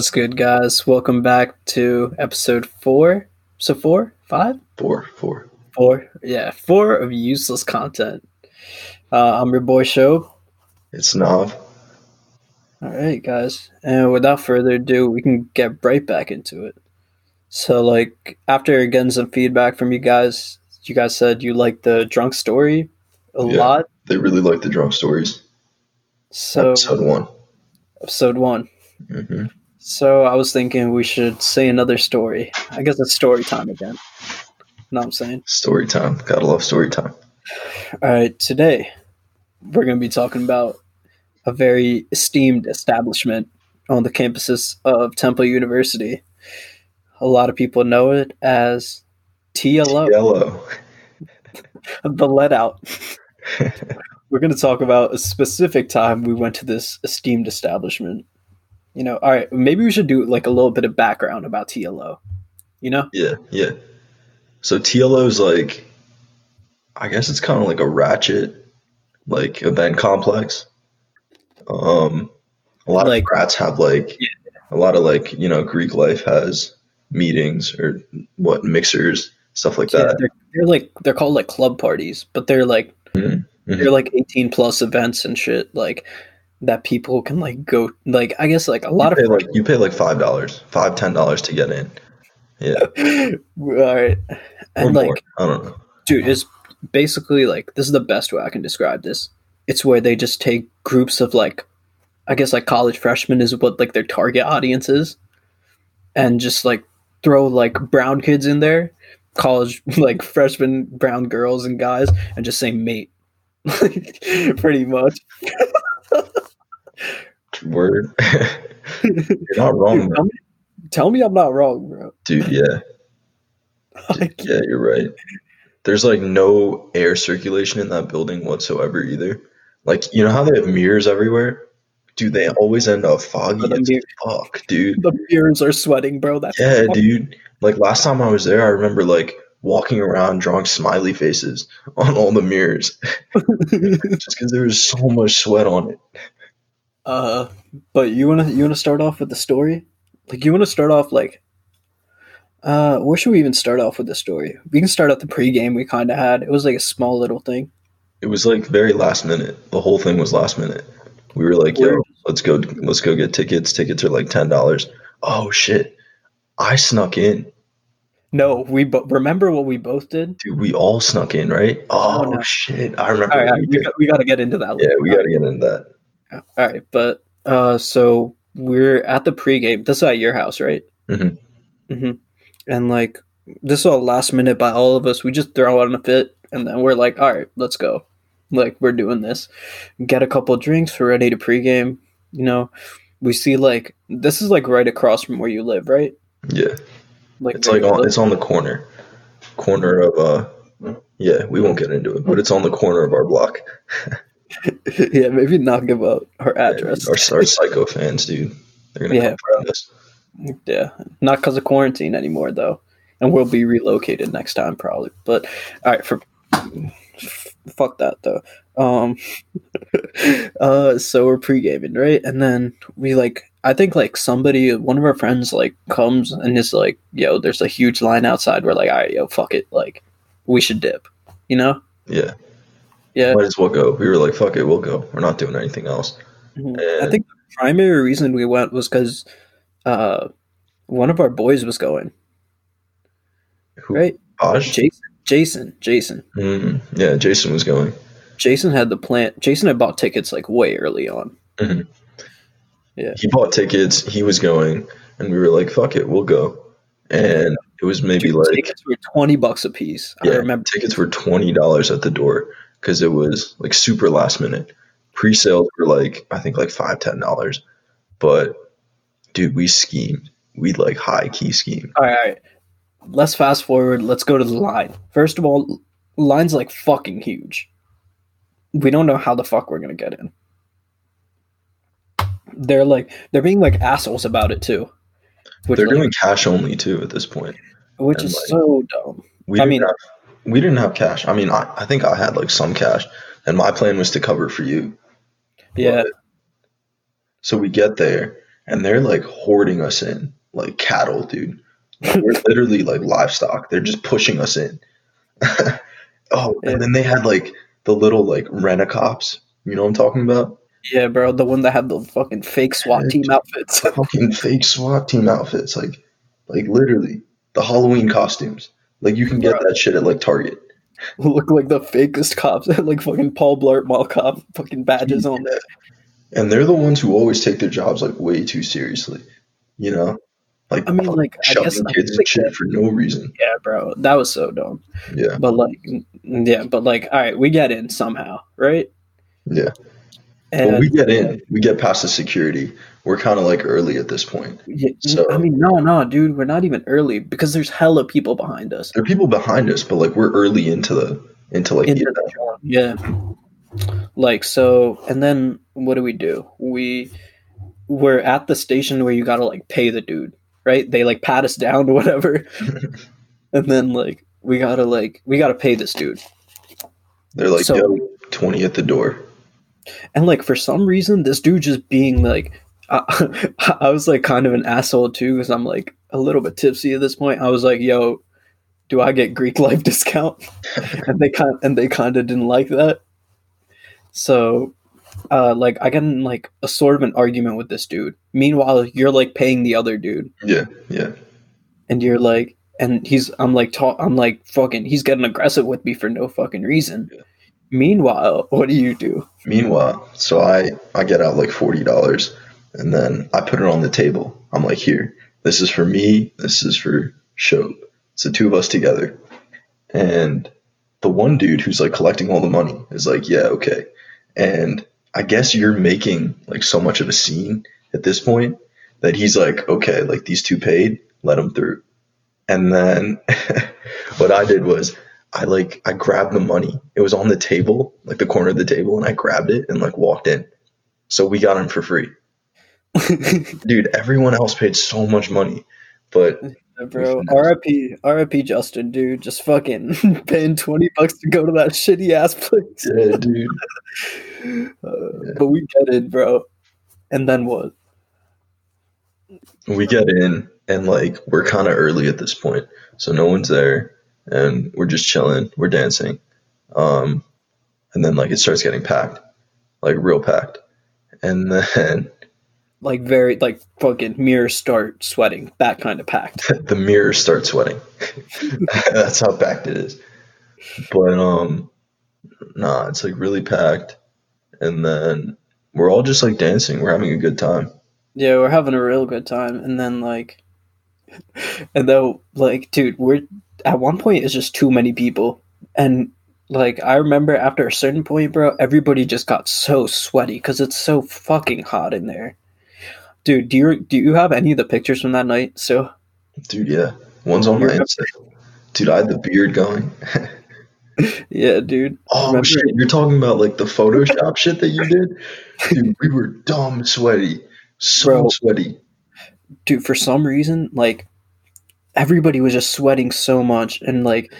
What's good, guys? Welcome back to episode four. So four, five, Four, four. four. Yeah, four of useless content. Uh, I'm your boy Show. It's Nav. All right, guys. And without further ado, we can get right back into it. So, like, after getting some feedback from you guys, you guys said you liked the drunk story a Yeah. lot. They really like the drunk stories. So, Episode one. episode one. hmm So I was thinking we should say another story. I guess it's story time again. You know what I'm saying? Story time. Gotta love story time. All right, today we're going to be talking about a very esteemed establishment on the campuses of Temple University. A lot of people know it as TLO, Yellow. the let out. We're going to talk about a specific time we went to this esteemed establishment. You know, all right, maybe we should do like a little bit of background about TLO. You know? Yeah, yeah. So TLO's like, I guess it's kind of like a ratchet, like event complex. Um, a lot Like- of rats have like, Yeah. a lot of like, you know, Greek life has meetings or what mixers, stuff like Yeah, that. they're, they're like they're called like club parties, but they're like Mhm, mhm. they're like eighteen plus events and shit like that people can like go like I guess like a lot you of like you pay like five dollars, five ten dollars to get in. Yeah, all right or and more. like I don't know. dude it's basically like this is the best way I can describe this. It's where they just take groups of like I guess like college freshmen is what like their target audience is, and just like throw like brown kids in there, college like freshman brown girls and guys, and just say mate, pretty much. Word. You're not wrong, Dude, tell, me, tell me I'm not wrong, bro. dude. Yeah, Like, yeah, you're right. There's like no air circulation in that building whatsoever either. Like you know how they have mirrors everywhere? Dude, they always end up foggy The fuck, dude. the mirrors are sweating, bro. That's Yeah, dude. Like last time I was there, I remember like walking around drawing smiley faces on all the mirrors just because there was so much sweat on it. uh, but you wanna you wanna start off with the story? Like you wanna start off like, uh, where should we even start off with the story? We can start at the pregame we kind of had. It was like a small little thing. It was like very last minute. The whole thing was last minute. We were like. "Yo, let's go, let's go get tickets. Tickets are like ten dollars." Oh shit! I snuck in, No, we bo- remember what we both did. dude. We all snuck in, right? Oh, Oh, no. shit! I remember. All right, we got, we got to get into that. yeah, we got to get into that. All right, but uh, so we're at the pregame. This is at your house, right? Mhm. hmm And like this is all last minute by all of us. We just throw out in a fit, and then we're like, all right, let's go. Like we're doing this. Get a couple drinks. We're ready to pregame. You know, we see like this is like right across from where you live, right? Yeah, Like it's like on, it's on the corner, corner of uh. Yeah, we won't get into it, but it's on the corner of our block. yeah, maybe not give out our address. Our, our psycho fans, dude. They're gonna Yeah, come us. Yeah, not because of quarantine anymore though, and we'll be relocated next time probably. But all right, for fuck that though. Um, uh, so we're pre gaming right, and then we like I think like somebody, one of our friends like comes and is like, "Yo, there's a huge line outside." We're like, "All right, yo, fuck it, like we should dip," you know? Yeah, Yeah, might as well go. We were like, "Fuck it, we'll go. We're not doing anything else." Mhm. Yeah. I think the primary reason we went was because uh, one of our boys was going Who? right. Aj? Jason, Jason, Jason. Mm, yeah, Jason was going. Jason had the plant. Jason had bought tickets like way early on. He bought tickets. He was going, and we were like, "Fuck it, we'll go." And it was maybe Dude, like, tickets were twenty bucks a piece. I yeah, remember. tickets were twenty dollars at the door because it was like super last minute. Pre-sales were like I think like five ten dollars, but dude, we schemed. We like high key schemed. All right, all right, let's fast forward. Let's go to the line. First of all, line's like fucking huge. We don't know how the fuck we're gonna get in. They're like they're being like assholes about it too, which They're like- doing cash only too at this point. which and, is like- so dumb. We I mean- have, we didn't have cash. I mean, I, I think I had like some cash, and my plan was to cover for you. Yeah, But- so we get there, and they're like hoarding us in like cattle, dude. Like, we're literally like livestock. They're just pushing us in. oh, and then they had like the little like rent a cops. You know what I'm talking about? Yeah, bro, the one that had the fucking fake SWAT team outfits. Fucking fake SWAT team outfits, like like literally the Halloween costumes. Like you can get Bro. that shit at like Target. Look like the fakest cops. Like fucking Paul Blart Mall cop fucking badges on there. And they're the ones who always take their jobs like way too seriously. You know? Like I mean, like, I shoving guess kids and shit that- for no reason. Yeah, bro, that was so dumb. Yeah. But like, yeah, but like, all right, we get in somehow, right? Yeah. And But we get in. We get past the security. We're kind of like early at this point. Yeah, So- I mean, no, no, dude, we're not even early because there's hella people behind us. There are people behind us, but like we're early into the into like Into the. Yeah. Like so, and then what do we do? We we're at the station where you gotta like pay the dude, right? They like pat us down or whatever, and then like we gotta like we gotta pay this dude. They're like, So- yo, twenty at the door. And like for some reason, this dude just being like, I, I was like kind of an asshole too because I'm like a little bit tipsy at this point. I was like, "Yo, do I get Greek life discount?" and they kind and they kind of didn't like that. So, uh, like I got in like a sort of an argument with this dude. Meanwhile, you're like paying the other dude, Yeah, yeah. and you're like, and he's I'm like talk I'm like fucking he's getting aggressive with me for no fucking reason. Yeah. Meanwhile, what do you do? Meanwhile, so I I get out like forty dollars, and then I put it on the table. I'm like, here, this is for me. This is for Shope. It's the two of us together, and the one dude who's like collecting all the money is like, yeah, okay. And I guess you're making like so much of a scene at this point that he's like, okay, like these two paid, let them through. And then what I did was I like I grabbed the money. It was on the table, like the corner of the table, and I grabbed it and like walked in. So we got him for free. Dude, everyone else paid so much money. But Bro, RIP, RIP Justin, dude, just fucking paying 20 bucks to go to that shitty ass place. yeah, dude. Uh, But we get it, bro. And then what? We get in and like we're kind of early at this point. So no one's there and we're just chilling, we're dancing. Um and then like it starts getting packed. Like real packed. And then Like, very, like, fucking mirrors start sweating. That kind of packed. the mirrors start sweating. That's how packed it is. But um nah, it's like really packed. And then we're all just like dancing. We're having a good time. Yeah, we're having a real good time. And then, like, and though, like, dude, we're at one point, it's just too many people. And, like, I remember after a certain point, bro, everybody just got so sweaty because it's so fucking hot in there. Dude, do you do you have any of the pictures from that night? So Dude, yeah. One's on my You're- Insta. Dude, I had the beard going. yeah, dude. Oh Remember- shit, you're talking about like the Photoshop shit that you did? Dude, we were dumb sweaty. So Bro. sweaty. dude for some reason like everybody was just sweating so much and like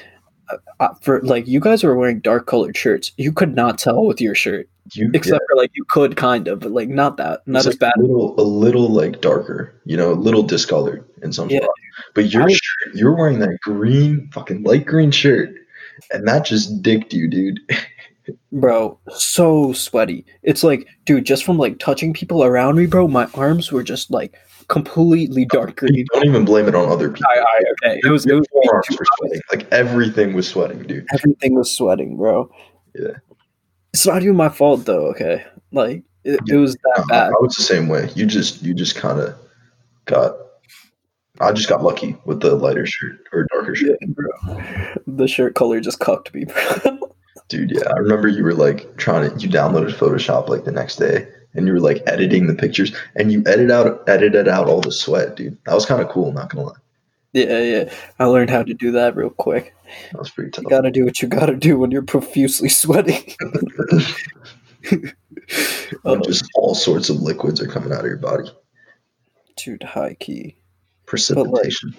uh, uh, for like you guys were wearing dark colored shirts. You could not tell with your shirt You except for like you could kind of but like not that not it's, as like, bad. A little, a little like darker, you know, a little discolored in some Yeah. But your I- shirt, you're wearing that green, fucking light green shirt, and that just dicked you, dude. bro so sweaty. It's like dude just from like touching people around me bro my arms were just like completely dark green Don't even blame it on other people. I, I, okay it was, it was me forearms too. were sweating. Like everything was sweating, dude. everything was sweating bro Yeah. it's not even my fault though okay like it, it was that bad I was the same way. You just, you just kind of got. I just got lucky with the lighter shirt or darker shirt. Yeah, bro. The shirt color just cucked me, bro. Dude, yeah, I remember you were like trying to you downloaded Photoshop like the next day and you were like editing the pictures and you edit out edited out all the sweat, dude. That was kind of cool, not gonna lie. yeah, yeah. I learned how to do that real quick. That was pretty tough. You gotta do what you gotta do when you're profusely sweating. When oh. just all sorts of liquids are coming out of your body. dude, high key. Precipitation.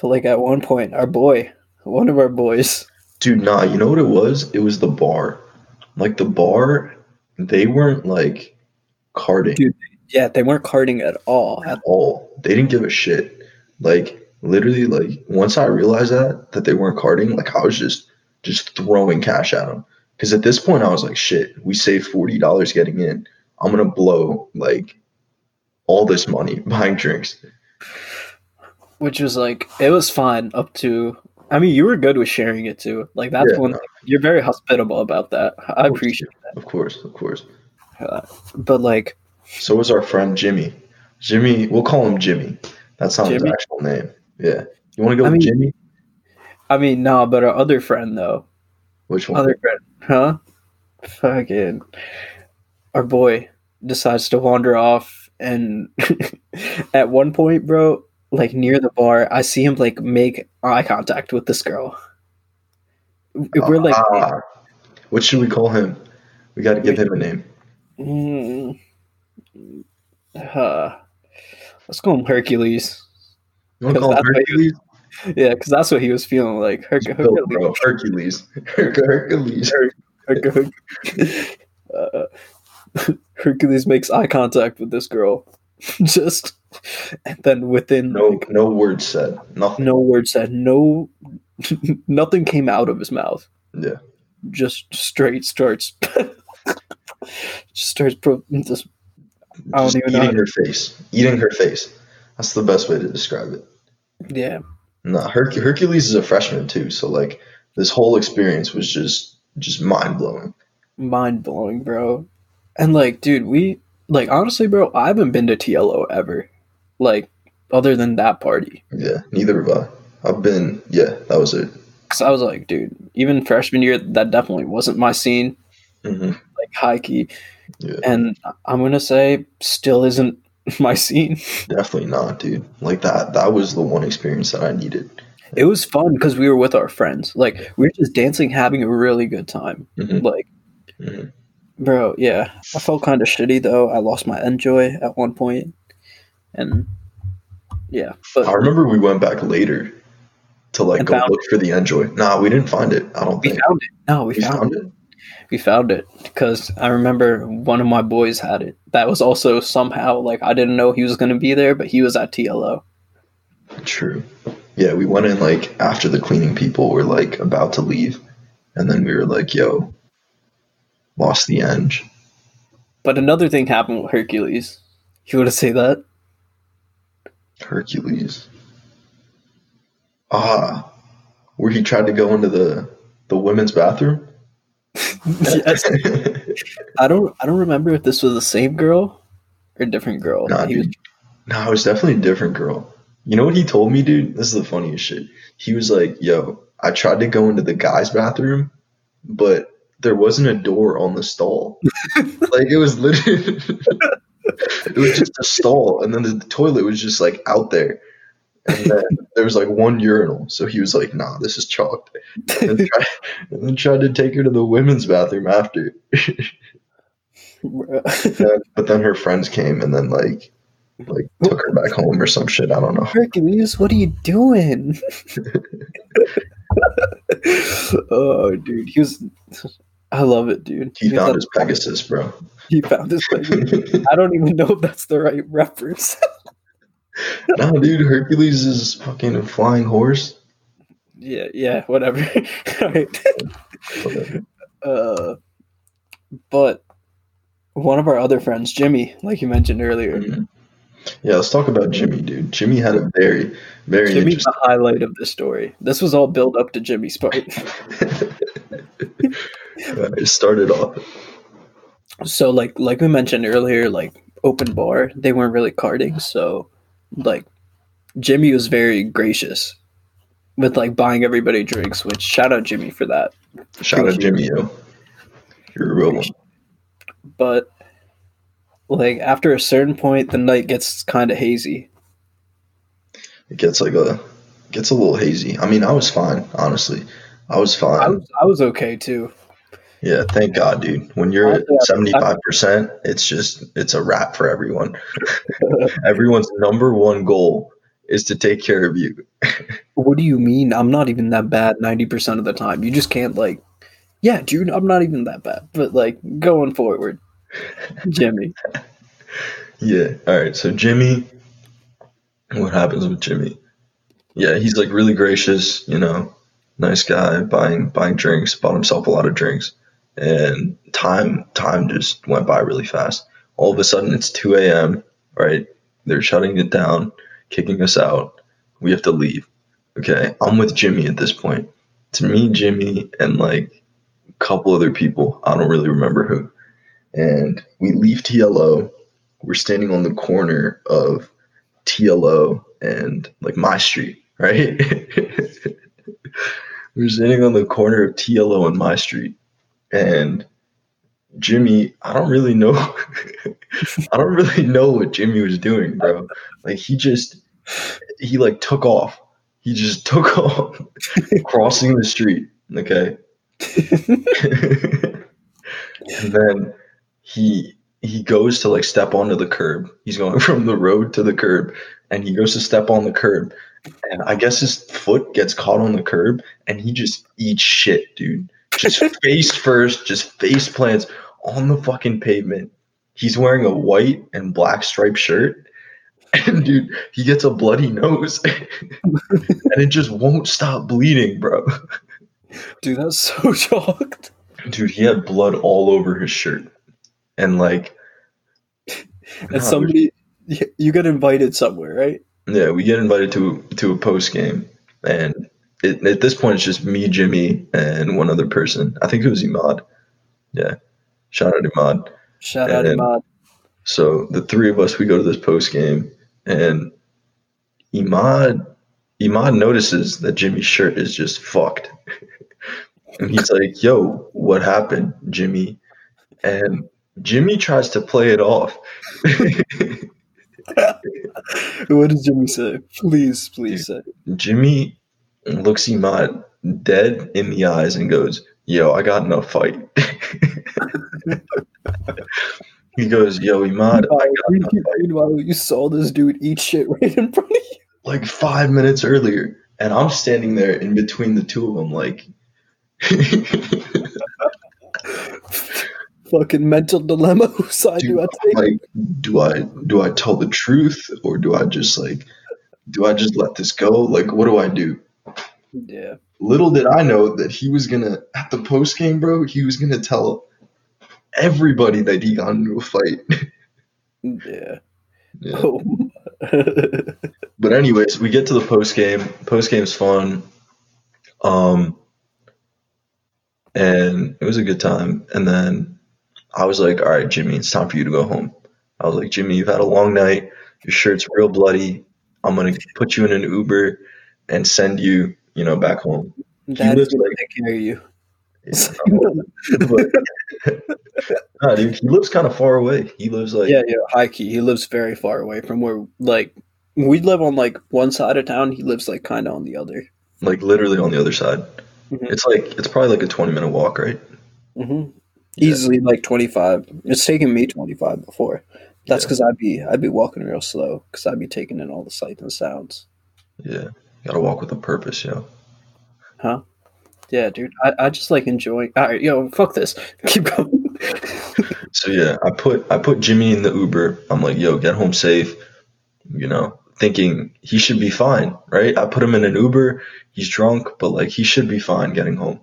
But like at one point, our boy, one of our boys, Dude, nah, you know what it was? It was the bar. Like the bar, they weren't like carding. Dude, Yeah, they weren't carding at all. at all. They didn't give a shit. Like literally, like once I realized that that they weren't carding, like I was just just throwing cash at them. Because at this point, I was like, shit, we saved forty dollars getting in. I'm gonna blow like all this money buying drinks. Which was like it was fine up to. I mean, you were good with sharing it too. Like that's Yeah, one. no. You're very hospitable about that. I appreciate that. Of course, of course. that. But like, So was our friend Jimmy. Jimmy, we'll call him Jimmy. That's not his actual name. Yeah. You want to go I with mean- Jimmy? I mean, no, but our other friend though, Which one? other friend, huh? Fucking, our boy decides to wander off, and at one point, bro, like near the bar, I see him like make eye contact with this girl. We're like, Ah. what should we call him? We got to give him a name. mm, uh, let's call him Hercules. You want to call him Hercules? Yeah, because that's what he was feeling like. Her- Hercules. bro. Hercules. Hercules. Hercules. uh, Hercules makes eye contact with this girl, just and then within No, like, no words said. Nothing. no word said, no, nothing came out of his mouth. Yeah. Just straight starts, just starts. Pro- just, I don't Just even know. eating her face. Eating her face. That's the best way to describe it. yeah, No, Herc- Hercules is a freshman too, so like this whole experience was just just mind blowing. mind blowing, bro. And like, dude, we like honestly, bro. I haven't been to TLO ever, like, other than that party. Yeah, neither have I. I've been yeah, that was it. Cause I was like, dude, even freshman year, that definitely wasn't my scene, hmm like high key. Yeah, And I'm gonna say, still isn't my scene. definitely not, dude. Like that that was the one experience that I needed. It was fun because we were with our friends. Like we were just dancing, having a really good time. Mhm. Like, Mhm. bro, yeah. I felt kind of shitty though. I lost my NJOY at one point, and yeah, but I remember we went back later to like go look for the NJOY. Nah, we didn't find it. I don't we think found it. No, we we found, found it. it. We found it because I remember one of my boys had it. That was also somehow like I didn't know he was gonna be there, but he was at TLO. True. Yeah, we went in like after the cleaning people were like about to leave, and then we were like, "Yo, lost the eng." But another thing happened with Hercules. You want to say that? Hercules. Ah, where he tried to go into the the women's bathroom. yes. I don't. I don't remember if this was the same girl or a different girl. Nah, He was-. No, it was definitely a different girl. You know what he told me, dude? This is the funniest shit. He was like, "Yo, I tried to go into the guys' bathroom, but there wasn't a door on the stall. like it was literally, it was just a stall, and then the toilet was just like out there, and then there was like one urinal. So he was like, "Nah, this is chalked," and, then tried, and then tried to take her to the women's bathroom after. But then her friends came, and then like, like took her back home or some shit. I don't know. Hercules, what are you doing? oh, dude, he was. I love it, dude. He was found his Pegasus, bro. He found his Pegasus. I don't even know if that's the right reference. no, dude, Hercules is fucking a flying horse. yeah, yeah, whatever. Whatever. uh, but one of our other friends, Jimmy, like you mentioned earlier, Mhm. Yeah, let's talk about Jimmy, dude. Jimmy had a very, very Jimmy's interesting. the highlight of the story. This was all built up to Jimmy's part. it started off. So like like we mentioned earlier, like open bar, they weren't really carding, so like Jimmy was very gracious with like buying everybody drinks, which shout out Jimmy for that. Shout out Jimmy, yo. You're a real one. But like after a certain point the night gets kind of hazy. It gets like a gets a little hazy. I mean, I was fine, honestly. I was fine. I was I was okay too. Yeah, thank God, dude. When you're at seventy five percent, it's just it's a wrap for everyone. Everyone's number one goal is to take care of you. What do you mean? I'm not even that bad 90% of the time. You just can't like Yeah, dude, I'm not even that bad. But like going forward, Jimmy. yeah. All right. So Jimmy, what happens with Jimmy? Yeah, he's like really gracious. You know, nice guy. Buying buying drinks. Bought himself a lot of drinks. And time time just went by really fast. All of a sudden, it's 2 a.m. Right? They're shutting it down, kicking us out. We have to leave. Okay, I'm with Jimmy at this point. It's me, Jimmy, and like a couple other people. I don't really remember who. And we leave TLO. We're standing on the corner of TLO and like my street, right? We're standing on the corner of TLO and my street. And Jimmy, I don't really know. I don't really know what Jimmy was doing, bro. Like he just, he like took off. He just took off, crossing the street. Okay. and then he he goes to like step onto the curb. He's going from the road to the curb, and he goes to step on the curb, and I guess his foot gets caught on the curb, and he just eats shit, dude. Just face first, just face plants on the fucking pavement. He's wearing a white and black striped shirt. And dude, he gets a bloody nose and it just won't stop bleeding, bro. Dude, that's so shocked. Dude, he had blood all over his shirt. And like And somebody, you get invited somewhere, right? Yeah, we get invited to to a post game, and it, at this point, it's just me, Jimmy, and one other person. I think it was Imad. Yeah, shout out Imad. Shout out Imad. So the three of us, we go to this post game, and Imad Imad notices that Jimmy's shirt is just fucked, and he's like, "Yo, what happened, Jimmy?" And Jimmy tries to play it off. What does Jimmy say? Please, please say. Jimmy looks Imad dead in the eyes and goes, Yo, I got in a fight. he goes, Yo, Imad, I got in a fight Meanwhile, you saw this dude eat shit right in front of you. like five minutes earlier. And I'm standing there in between the two of them, like, Fucking mental dilemma. Whose side do I take? like, do I do I tell the truth or do I just like do I just let this go? Like, what do I do? Yeah. Little did I know that he was gonna at the post game, bro. He was gonna tell everybody that he got into a fight. Yeah. Yeah. Oh. But anyways, we get to the post game. Post game's fun. Um and it was a good time. And then I was like, all right, Jimmy, it's time for you to go home. I was like, Jimmy, you've had a long night. Your shirt's real bloody. I'm gonna put you in an Uber and send you, you know, back home. Dad gonna like- of you. Yeah, but- Nah, dude, he lives kind of far away. He lives like yeah, yeah, high key. He lives very far away from where, like, we live on like one side of town. He lives like kind of on the other. like literally on the other side. Mhm. It's like it's probably like a 20 minute walk, right? hmm Easily like twenty five. It's taken me twenty five before. That's Yeah. because I'd be I'd be walking real slow because I'd be taking in all the sights and sounds. Yeah, gotta walk with a purpose, yo. Huh? Yeah, dude. I, I just like enjoying. All right, yo, fuck this. Keep going. So yeah, I put I put Jimmy in the Uber. I'm like, yo, get home safe. You know, thinking he should be fine, right? I put him in an Uber. He's drunk, but like he should be fine getting home.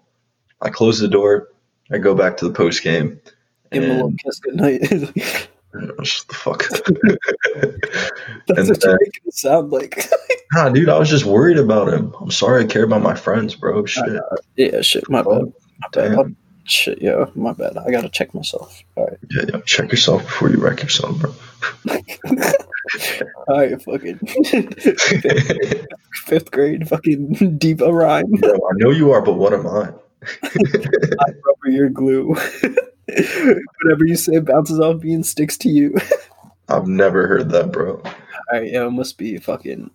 I close the door. I go back to the post game. Give him a little kiss good goodnight. Oh, shut the fuck. That's And what you're uh, making it sound like. nah, dude, I was just worried about him. I'm sorry. I care about my friends, bro. Shit. Uh, yeah, shit. My bad. My bad. Shit, yo, my bad. I gotta check myself. All right. Yeah, yeah. Check yourself before you wreck yourself, bro. All right, fucking fifth grade, fucking diva rhyme. Bro, I know you are, but what am I? I rubber your glue. Whatever you say bounces off me and sticks to you. I've never heard that, bro. All right, yeah, it must be fucking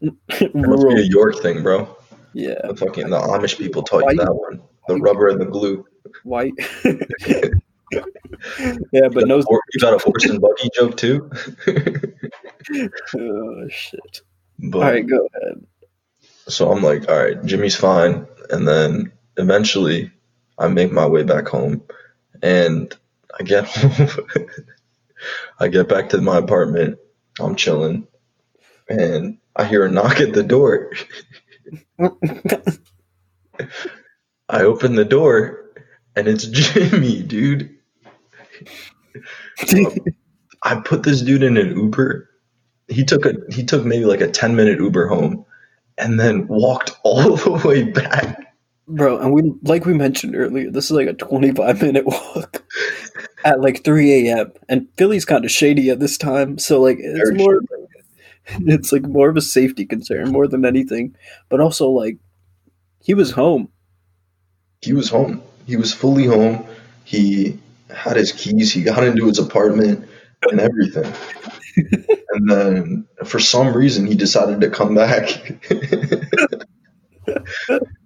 It must be rural. a York thing, bro. Yeah, The fucking the Amish people taught Why you you- that one. The rubber and the glue. white. yeah, but no. Or- you got a horse and buggy joke too. Oh shit! but All right, go ahead. so I'm like, all right, Jimmy's fine, and then eventually I make my way back home, and I get home. I get back to my apartment. I'm chilling, and I hear a knock at the door. I open the door, and it's Jimmy, dude. I put this dude in an Uber. He took a he took maybe like a 10 minute Uber home and then walked all the way back. Bro, and we like we mentioned earlier, this is like a 25 minute walk at like 3 a.m. And Philly's kind of shady at this time, so like it's Very more it's like more of a safety concern more than anything. But also like he was home. He was home. He was fully home. He had his keys. He got into his apartment and everything. and then for some reason he decided to come back.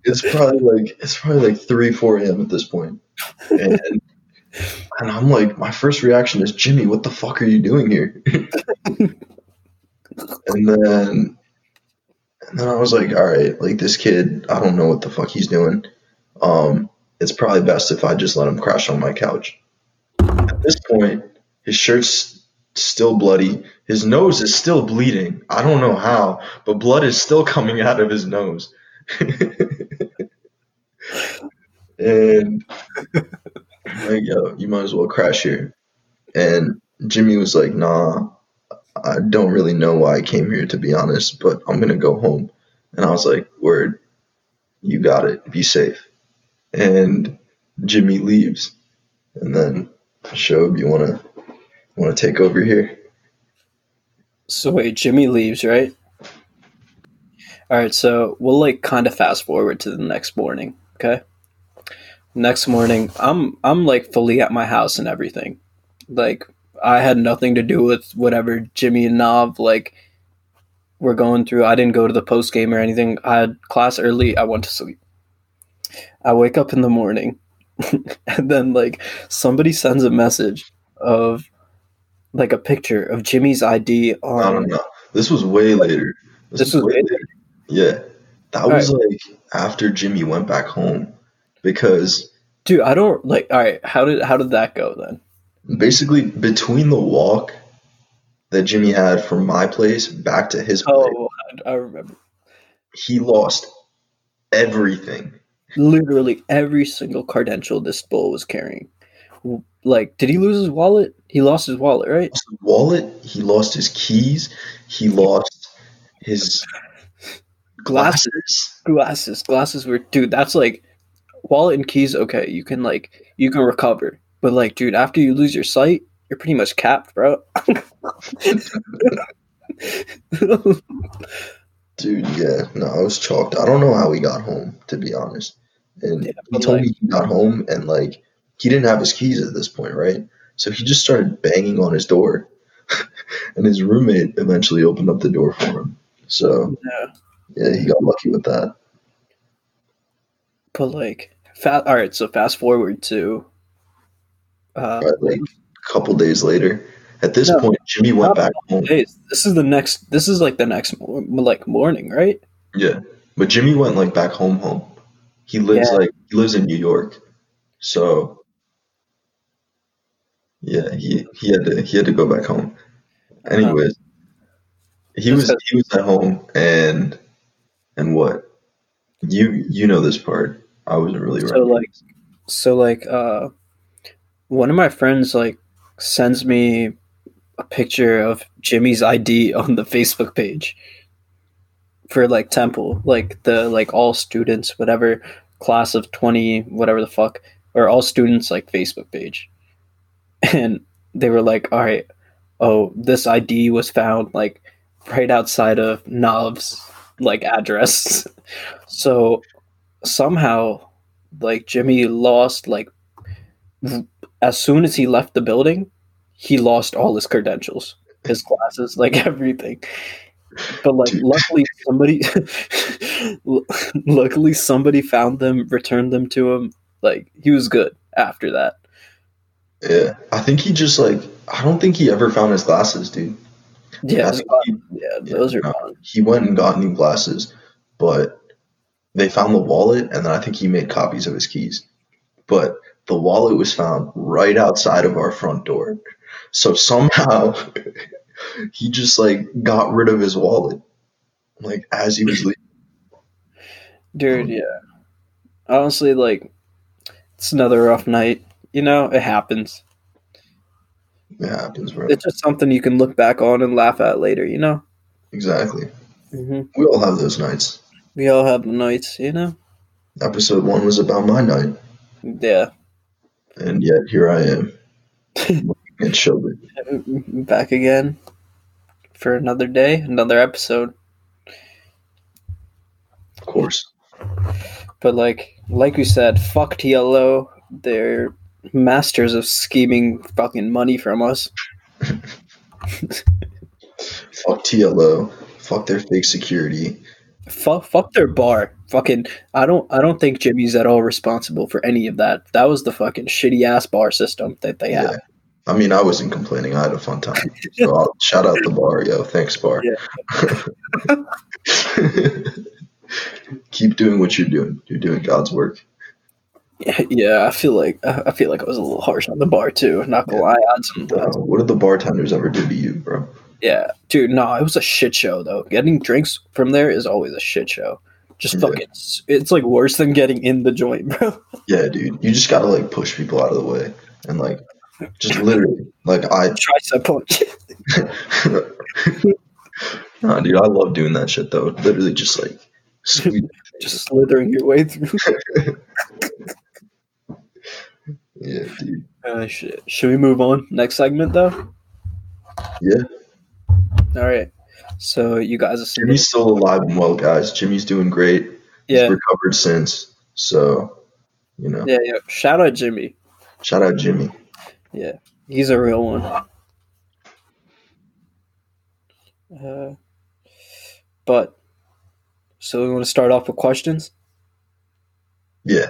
It's probably like it's probably like three, four a.m. at this. And and I'm like, my first reaction is, Jimmy, what the fuck are you doing here? and then and then I was like, all right, like this kid, I don't know what the fuck he's doing. Um, it's probably best if I just let him crash on my couch. At this point, his shirt's still bloody. His nose is still bleeding. I don't know how, but blood is still coming out of his nose. and like, yo, you might as well crash here. And Jimmy was like, nah, I don't really know why I came here, to be honest, but I'm going to go home. And I was like, word, you got it. Be safe. And Jimmy leaves. And then, Shob, you want to want to take over here? So wait, Jimmy leaves, right? All right, so we'll like kind of fast forward to the next morning, okay? Next morning, I'm I'm like fully at my house and everything. Like I had nothing to do with whatever Jimmy and Nav like were going through. I didn't go to the post game or anything. I had class early. I went to sleep. I wake up in the morning, and then like somebody sends a message of like a picture of Jimmy's ID on. I don't know. This was way later. This was way later? Yeah, that All was like after Jimmy went back home because Dude, I don't like. All right, how did how did that go then? basically between the walk that Jimmy had from my place back to his oh, place, Oh, I I remember. he lost everything. Literally every single credential this bull was carrying. Like, did he lose his wallet? He lost his wallet, right? lost his wallet, he lost his keys, he lost his Glasses, glasses. glasses, were dude. That's like wallet and keys. Okay, you can like you can recover, but like, dude, after you lose your sight, you're pretty much capped, bro. Dude, yeah, no, I was chalked. I don't know how he got home, to be honest. And Yeah, he told like- me he got home and like he didn't have his keys at this point, right? So he just started banging on his door, and his roommate eventually opened up the door for him. So yeah, yeah, he got lucky with that. but like, fa- all right. So fast forward to. Uh, But like a couple days later, at this No, point, Jimmy went back home. days. This is the next. This is like the next like morning, right? Yeah, but Jimmy went like back home. Home. He lives Yeah. like he lives in New York, so yeah, he he had to he had to go back home. Anyways, he was he was at home and and what you you know this part. I wasn't really So around. like, so like, uh, one of my friends like sends me a picture of Jimmy's ID on the Facebook page for like Temple, like the like all students, whatever class of twenty, whatever the fuck, or all students like Facebook page, and they were like, all right, oh, this ID was found like right outside of Nav's like address, so somehow like Jimmy lost like as soon as he left the building, he lost all his credentials, his glasses, like everything. But like luckily somebody luckily somebody found them, returned them to him. Like he was good after that. yeah, I think he just like I don't think he ever found his glasses, dude. Yeah, I it's think gone. he- yeah, those are he went and got new glasses, but they found the wallet, and then I think he made copies of his keys. But the wallet was found right outside of our front door. So somehow he just like got rid of his wallet, like as he was leaving. Dude, yeah. Honestly, like, it's another rough night. You know, it happens. It happens, bro. It's just something you can look back on and laugh at later, you know? Exactly. hmm We all have those nights. We all have the nights, you know? Episode one was about my night, Yeah. and yet here I am. at children. Back again for another day, another episode. Of course. But like like we said, fuck TLO. They're masters of scheming fucking money from us. Fuck TLO. Fuck their fake security. Fuck fuck their bar. Fucking I don't I don't think Jimmy's at all responsible for any of that. That was the fucking shitty ass bar system that they Yeah. had. I mean, I wasn't complaining. I had a fun time. So I'll uh, shout out the bar, yo. Thanks, bar. Keep doing what you're doing. You're doing God's work. Yeah, yeah, I feel like I feel like I was a little harsh on the bar too. Not gonna lie, I had some, Uh, what did the bartenders ever do to you, bro? Yeah, dude, no, it was a shit show though. Getting drinks from there is always a shit show. Just Yeah. fucking, it's like worse than getting in the joint, bro. Yeah, dude. You just gotta like push people out of the way and like just literally like I Tricep punch. nah, dude, I love doing that shit though. Literally just like sweet. Just slithering your way through. Yeah, dude. Uh, shit. Should we move on? Next segment though. Yeah. All right. So you guys are seeing. Jimmy's still alive and well, guys. Jimmy's doing great. He's Yeah, recovered since. So, you know, yeah, yeah. Shout out Jimmy. shout out Jimmy. Yeah, he's a real one. Uh, but so we want to start off with questions. Yeah.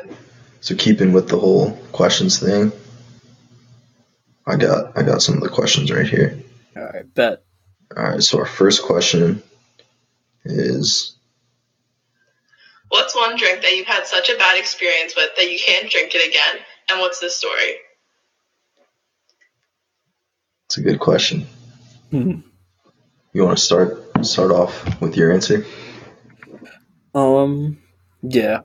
So keeping with the whole questions thing, I got I got some of the questions right here. All right, bet. All right. So our first question is What's one drink that you've had such a bad experience with that you can't drink it again? And what's the story? it's a good question. Mhm. You want to start start off with your answer? Um, yeah.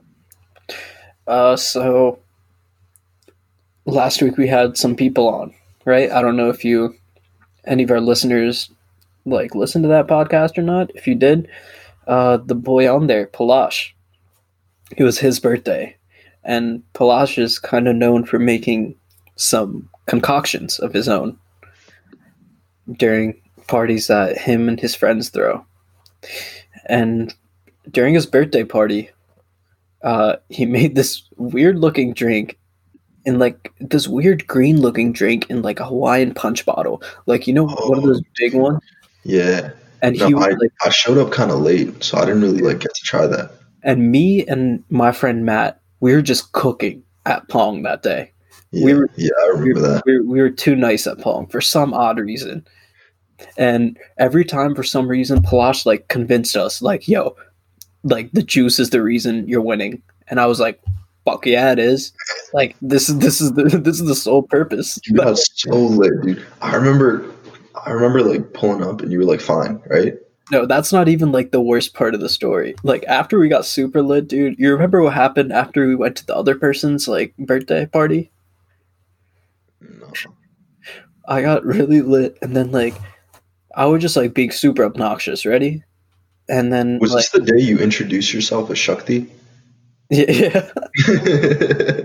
Uh, so last week we had some people on, right? I don't know if you, any of our listeners, like listen to that podcast or not. If you did, uh, the boy on there, Palash, it was his birthday, and Palash is kind of known for making some concoctions of his own during parties that him and his friends throw, and during his birthday party, uh, he made this weird looking drink in like this weird green looking drink in like a Hawaiian punch bottle. Like, you know, one of those big ones. Yeah. And No, he was I, like, I showed up kind of late, so I didn't really like get to try that. and me and my friend Matt, we were just cooking at Pong that day. Yeah, We were- yeah, I We remember were, that. we, were, we were too nice at Pong for some odd reason. And every time, for some reason, Palash like convinced us, like, yo, like the juice is the reason you're winning. And I was like, fuck yeah, it is. Like this is this is the this is the sole purpose. You got so lit, dude. I remember, I remember like pulling up, and you were like, "Fine, right?" No, that's not even like the worst part of the story. Like after we got super lit, dude, you remember what happened after we went to the other person's like birthday party? No. I got really lit and then like I was just like being super obnoxious, ready? And then Was like this the day you introduced yourself as Shakti? yeah, yeah.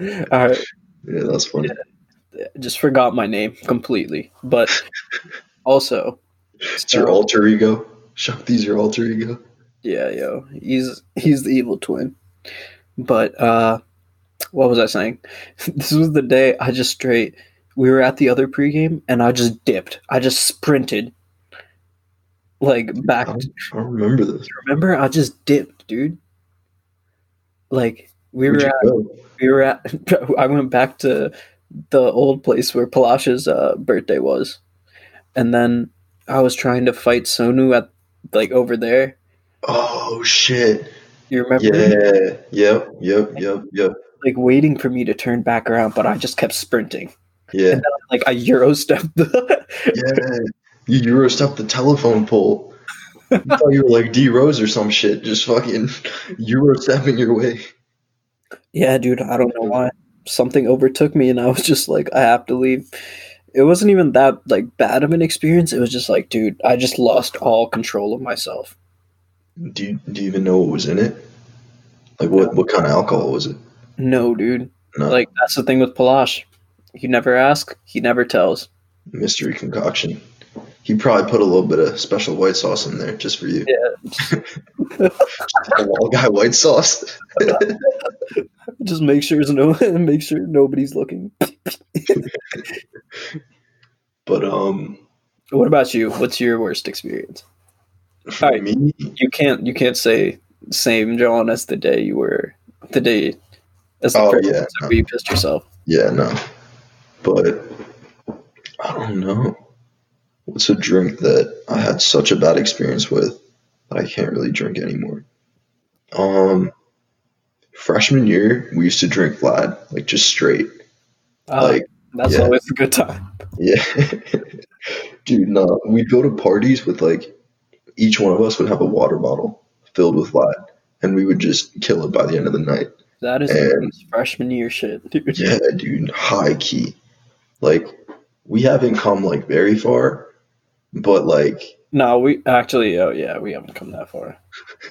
yeah, that's funny. Just forgot my name completely. But also It's your alter ego. Shakti's your alter ego. Yeah, yo, he's he's the evil twin. But uh, what was I saying? this was the day I just straight. We were at the other pregame, and I just dipped. I just sprinted, like back. I don't, I don't remember this. Remember, I just dipped, dude. Like we Where'd were at, go? we were at. I went back to the old place where Palash's uh, birthday was, and then I was trying to fight Sonu at like over there. Oh shit! You remember? Yeah. Yep. Yep. Yep. Yep. like waiting for me to turn back around, but I just kept sprinting. Yeah, like I euro stepped the yeah. You Euro stepped the telephone pole. You thought you were like D Rose or some shit, just fucking Euro stepping your way. Yeah, dude, I don't know why. Something overtook me and I was just like, I have to leave. It wasn't even that like bad of an experience. It was just like, dude, I just lost all control of myself. Do you, do you even know what was in it? Like what what kind of alcohol was it? No, dude. No, Like that's the thing with Palash. You never ask, he never tells. mystery concoction. He probably put a little bit of special white sauce in there just for you. Yeah. Wall guy white sauce. Just make sure no make sure nobody's looking. But um, What about you? What's your worst experience? for Alright. me, You can't you can't say same John as the day you were the day as the Oh, first yeah. episode where you pissed yourself. yeah, no. But I don't know. What's a drink that I had such a bad experience with that I can't really drink anymore? Um, freshman year, we used to drink Vlad, like just straight. Uh, Like, that's yeah. always a good time. Yeah. Dude, no. We'd go to parties with like each one of us would have a water bottle filled with Vlad, and we would just kill it by the end of the night. That is And- freshman year shit, dude. Yeah, dude, high key. Like, we haven't come like very far, but like No, we actually oh yeah, we haven't come that far.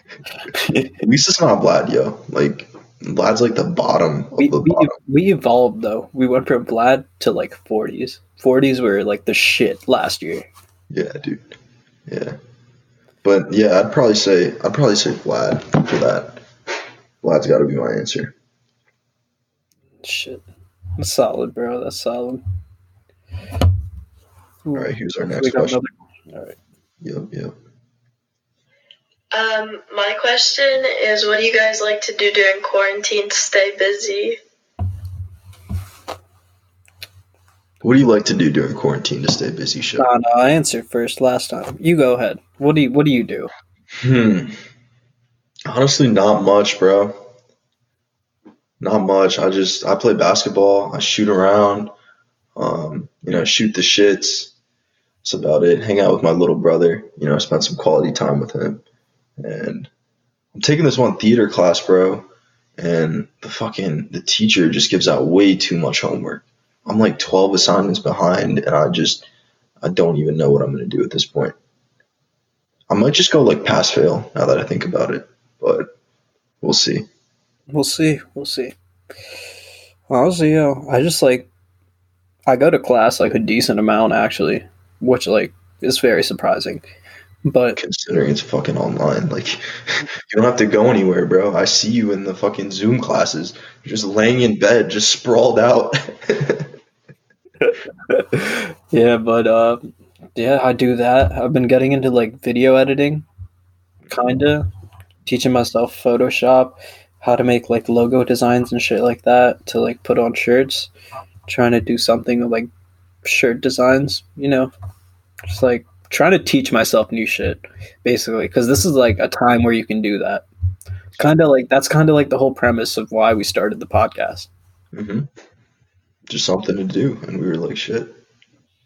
at least it's not Vlad, yo. Like Vlad's like the bottom of we, the we, bottom. we evolved though. We went from Vlad to like forties. Forties were like the shit last year. Yeah, dude. Yeah. But yeah, I'd probably say I'd probably say Vlad for that. Vlad's got to be my answer. Shit. That's solid, bro. That's solid. All right, here's our next question. Another- All right. Yep, yep. Um, my question is, what do you guys like to do during quarantine to stay busy? What do you like to do during quarantine to stay busy? Show. No, no, I answered first last time. You go ahead. What do you What do you do? Hmm. Honestly, not much, bro. Not much. I just I play basketball. I shoot around. Um, you know, shoot the shits. That's about it. Hang out with my little brother. You know, spend some quality time with him. And I'm taking this one theater class, bro. And the fucking the teacher just gives out way too much homework. I'm like 12 assignments behind, and I just I don't even know what I'm gonna do at this point. I might just go like pass fail now that I think about it, but we'll see. We'll see. We'll see. Honestly, yo, I just like I go to class like a decent amount actually, which like is very surprising. But Considering it's fucking online, like you don't have to go anywhere, bro. I see you in the fucking Zoom classes, You're just laying in bed, just sprawled out. yeah, but uh yeah, I do that. I've been getting into like video editing kinda teaching myself Photoshop, how to make like logo designs and shit like that to like put on shirts. Trying to do something like shirt designs, you know. Just like trying to teach myself new shit basically because this is like a time where you can do that. Kind of like that's kind of like the whole premise of why we started the podcast. hmm Just something to do, and we were like, shit.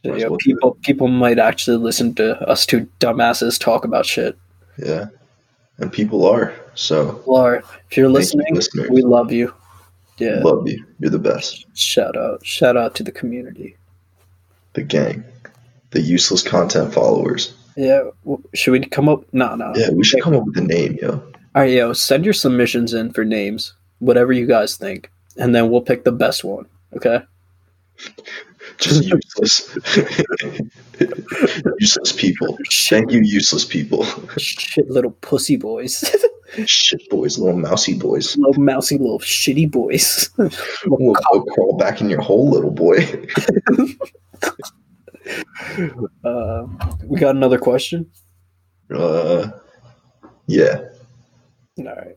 As well people people might actually listen to us two dumbasses talk about shit. Yeah, and people are. So Laura, if you're Thank you, listening, we love you. Yeah. love you. You're the best. Shout out. Shout out to the community. The gang, the useless content followers. Yeah. Should we come up? No, no. Yeah, we should come up with a name, yo. All right, yo. Send your submissions in for names, whatever you guys think, and then we'll pick the best one. Okay. Just useless. useless people. Thank you, useless people. shit little pussy boys. Shit boys, little mousy boys. little mousy little shitty boys. We'll go crawl back in your hole, little boy. uh, we got another question. Uh, yeah. All right.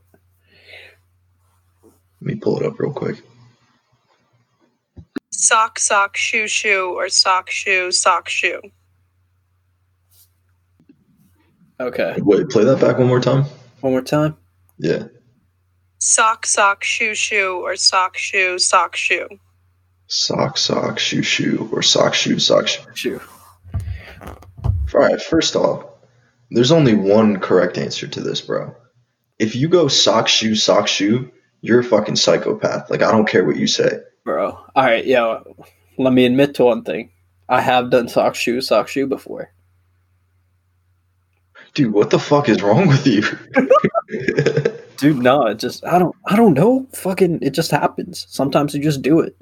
Let me pull it up real quick. Sock, sock, shoe, shoe, or sock, shoe, sock, shoe. Okay. Wait, play that back one more time. One more time. Yeah. Sock, sock, shoe, shoe, or sock, shoe, sock, shoe. Sock, sock, shoe, shoe, or sock, shoe, sock, shoe. Shoe. All right, first off, there's only one correct answer to this, bro. If you go sock, shoe, sock, shoe, you're a fucking psychopath. Like, I don't care what you say. Bro. All right, yeah. Let me admit to one thing. I have done sock shoe, sock shoe before. Dude, what the fuck is wrong with you? Dude, no, it just I don't I don't know. Fucking it just happens. Sometimes you just do it.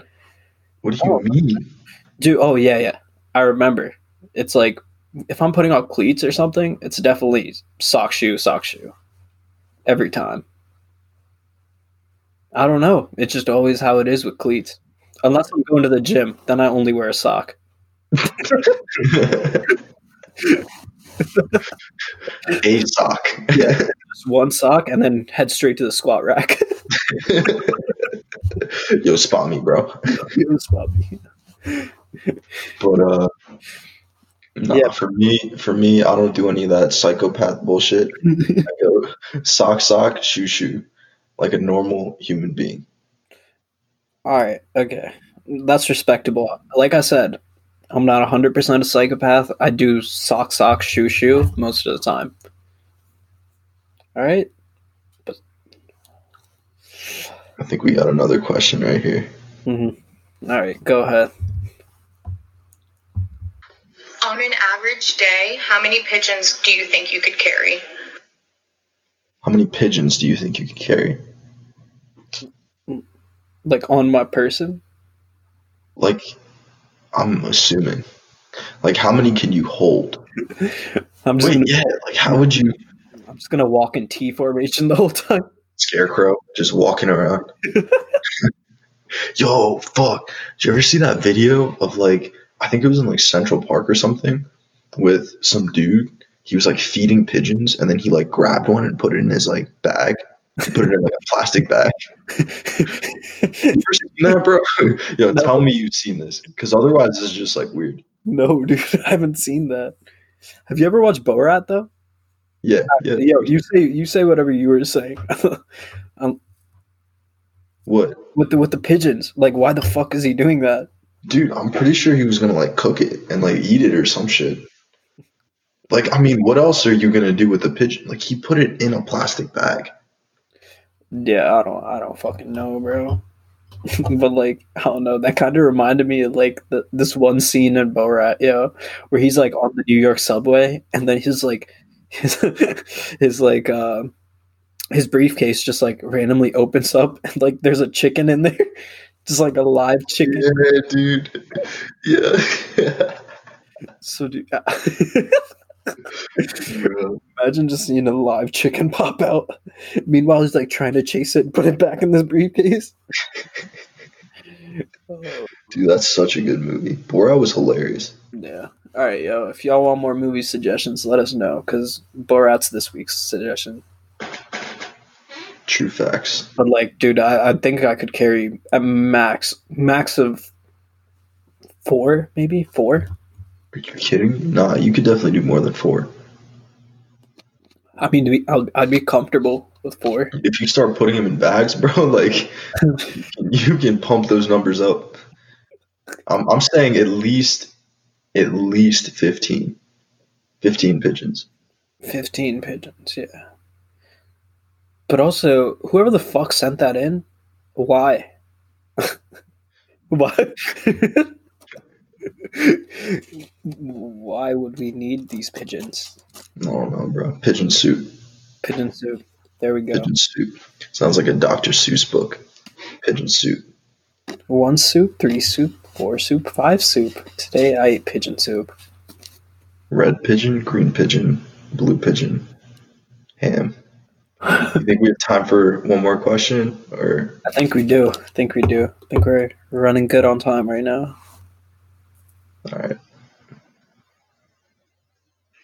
what do you oh. mean? Dude, oh yeah, yeah. I remember. It's like if I'm putting on cleats or something, it's definitely sock shoe, sock shoe. Every time. I don't know. It's just always how it is with cleats. Unless I'm going to the gym, then I only wear a sock. a sock. yeah. Just one sock and then head straight to the squat rack. Yo, spot me, bro. It spot me. But uh nah, Yeah. for me for me, I don't do any of that psychopath bullshit. I go sock sock, shoe shoe. Like a normal human being. All right, okay. That's respectable. Like I said, I'm not 100% a psychopath. I do sock, sock, shoe, shoe most of the time. All right? I think we got another question right here. Mm-hmm. All right, go ahead. On an average day, how many pigeons do you think you could carry? How many pigeons do you think you could carry? Like on my person? Like I'm assuming. Like how many can you hold? I'm just, Wait, gonna, yeah, like how would you I'm just gonna walk in T formation the whole time. scarecrow just walking around? Yo, fuck. Did you ever see that video of like I think it was in like Central Park or something with some dude. He was like feeding pigeons and then he like grabbed one and put it in his like bag. Put it in like a plastic bag. That, bro? Yo, No. tell me you've seen this. Because otherwise it's just like weird. no, dude, I haven't seen that. Have you ever watched Borat though? Yeah, ah, yeah. Yo, you say you say whatever you were saying. Um, what? with the with the pigeons. Like why the fuck is he doing that? Dude, I'm pretty sure he was gonna like cook it and like eat it or some shit. Like, I mean, what else are you gonna do with the pigeon? Like, he put it in a plastic bag. Yeah, I don't I don't fucking know, bro. but like I don't know, that kind of reminded me of like the, this one scene in Borat, yeah, where he's like on the New York subway and then he's like his his like uh, his briefcase just like randomly opens up and like there's a chicken in there. Just like a live chicken. Yeah, dude. Yeah. So dude. imagine just seeing a live chicken pop out. Meanwhile he's like trying to chase it and put it back in this briefcase. Oh. Dude, that's such a good movie. Borat was hilarious. Yeah. All right, yo. If y'all want more movie suggestions, let us know because Borat's this week's suggestion. True facts. But like, dude, I, I think I could carry a max max of four, maybe four. Are you kidding? Nah, you could definitely do more than four. I mean, I'll, I'd be comfortable with four. If you start putting them in bags, bro, like you can pump those numbers up. I'm, I'm saying at least at least 15. 15 pigeons. Fifteen pigeons, yeah. But also, whoever the fuck sent that in, why? why? why would we need these pigeons? I don't know, bro. Pigeon soup. Pigeon soup. There we go. Pigeon soup. Sounds like a Dr. Seuss book. Pigeon soup. One soup, three soup, four soup, five soup. Today I ate pigeon soup. Red pigeon, green pigeon, blue pigeon, ham. You think we have time for one more question? Or I think we do. I think we do. I think we're running good on time right now. All right.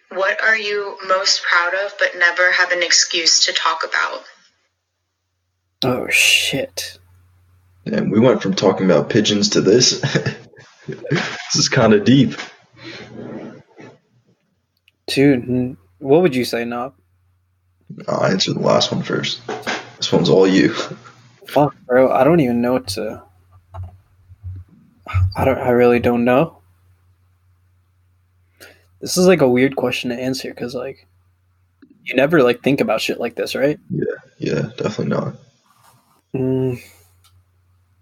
What are you most proud of but never have an excuse to talk about? Oh shit. And we went from talking about pigeons to this. this is kind of deep. Dude, what would you say, Knob? I'll answer the last one first. This one's all you. Fuck, bro. I don't even know what to. I don't. I really don't know. This is like a weird question to answer because like you never like think about shit like this, right? Yeah, yeah, definitely not. Mm,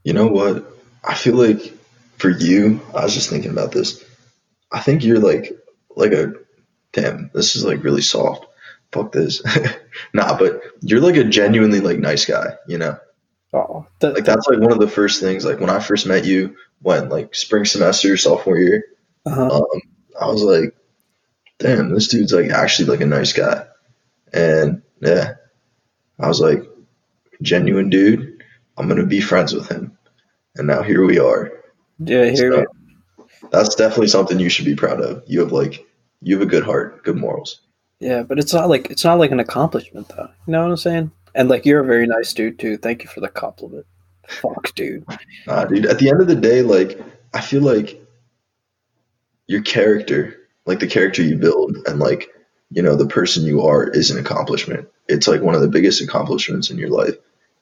You know what? I feel like for you, I was just thinking about this. I think you're like like a damn, this is like really soft. Fuck this. nah, but you're like a genuinely like nice guy, you know? oh, that, Like that's like one of the first things like when I first met you when like spring semester, sophomore year, uh um, I was like, damn, this dude's like actually like a nice guy. And yeah, I was like, genuine dude, I'm gonna be friends with him. And now here we are. yeah. Here, So, that's definitely something you should be proud of. You have like you have a good heart, good morals. yeah, but it's not like it's not like an accomplishment though. You know what I'm saying? And like you're a very nice dude too. Thank you for the compliment. Fuck, dude. Nah, dude. At the end of the day, like I feel like your character, like the character you build, and like you know the person you are, is an accomplishment. It's like one of the biggest accomplishments in your life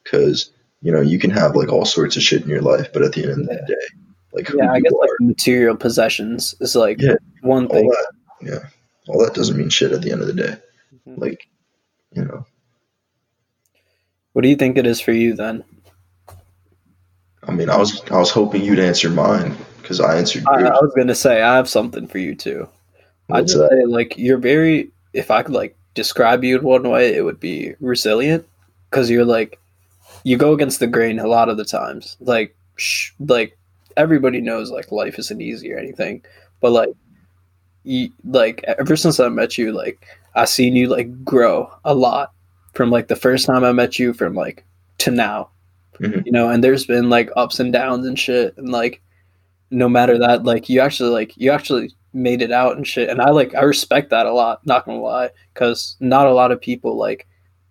because you know you can have like all sorts of shit in your life, but at the end of the day, like Yeah, I guess are, like material possessions is like Yeah. one all thing. that, yeah, all that doesn't mean shit at the end of the day. Mhm. Like, you know, What do you think it is for you then? I mean, I was I was hoping you'd answer mine because I answered I, yours. I was gonna say I have something for you too. I What's just say like you're very. If I could like describe you in one way, it would be resilient because you're like you go against the grain a lot of the times. Like sh- like everybody knows like life isn't easy or anything, but like you like ever since I met you, like I seen you like grow a lot from like the first time I met you from like to now. Mhm. You know, and there's been like ups and downs and shit, and like no matter that, like you actually like you actually made it out and shit, and I like I respect that a lot. Not gonna lie, because not a lot of people like.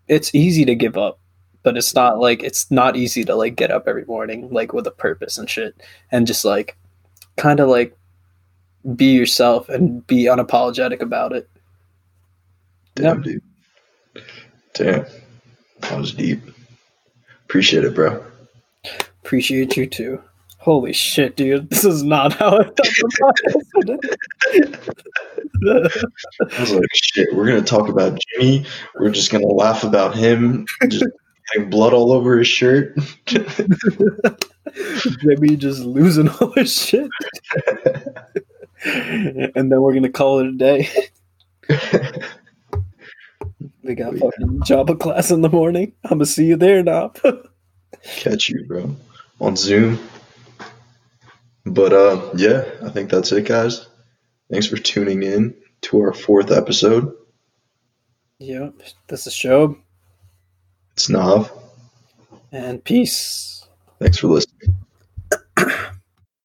It's easy to give up, but it's not like it's not easy to like get up every morning like with a purpose and shit, and just like kind of like be yourself and be unapologetic about it. Damn, dude. Damn, that was deep. Appreciate it, bro. Appreciate you too. Holy shit, dude! This is not how I thought the podcast would I was like, shit, we're gonna talk about Jimmy. We're just gonna laugh about him just getting blood all over his shirt. Jimmy just losing all his shit. and then we're gonna call it a day. We got fucking Java class in the morning. I'm gonna see you there now. Catch you, bro, on Zoom. But uh, yeah, I think that's it, guys. Thanks for tuning in to our fourth episode. yep, this is Shob, It's Nav. and peace. Thanks for listening.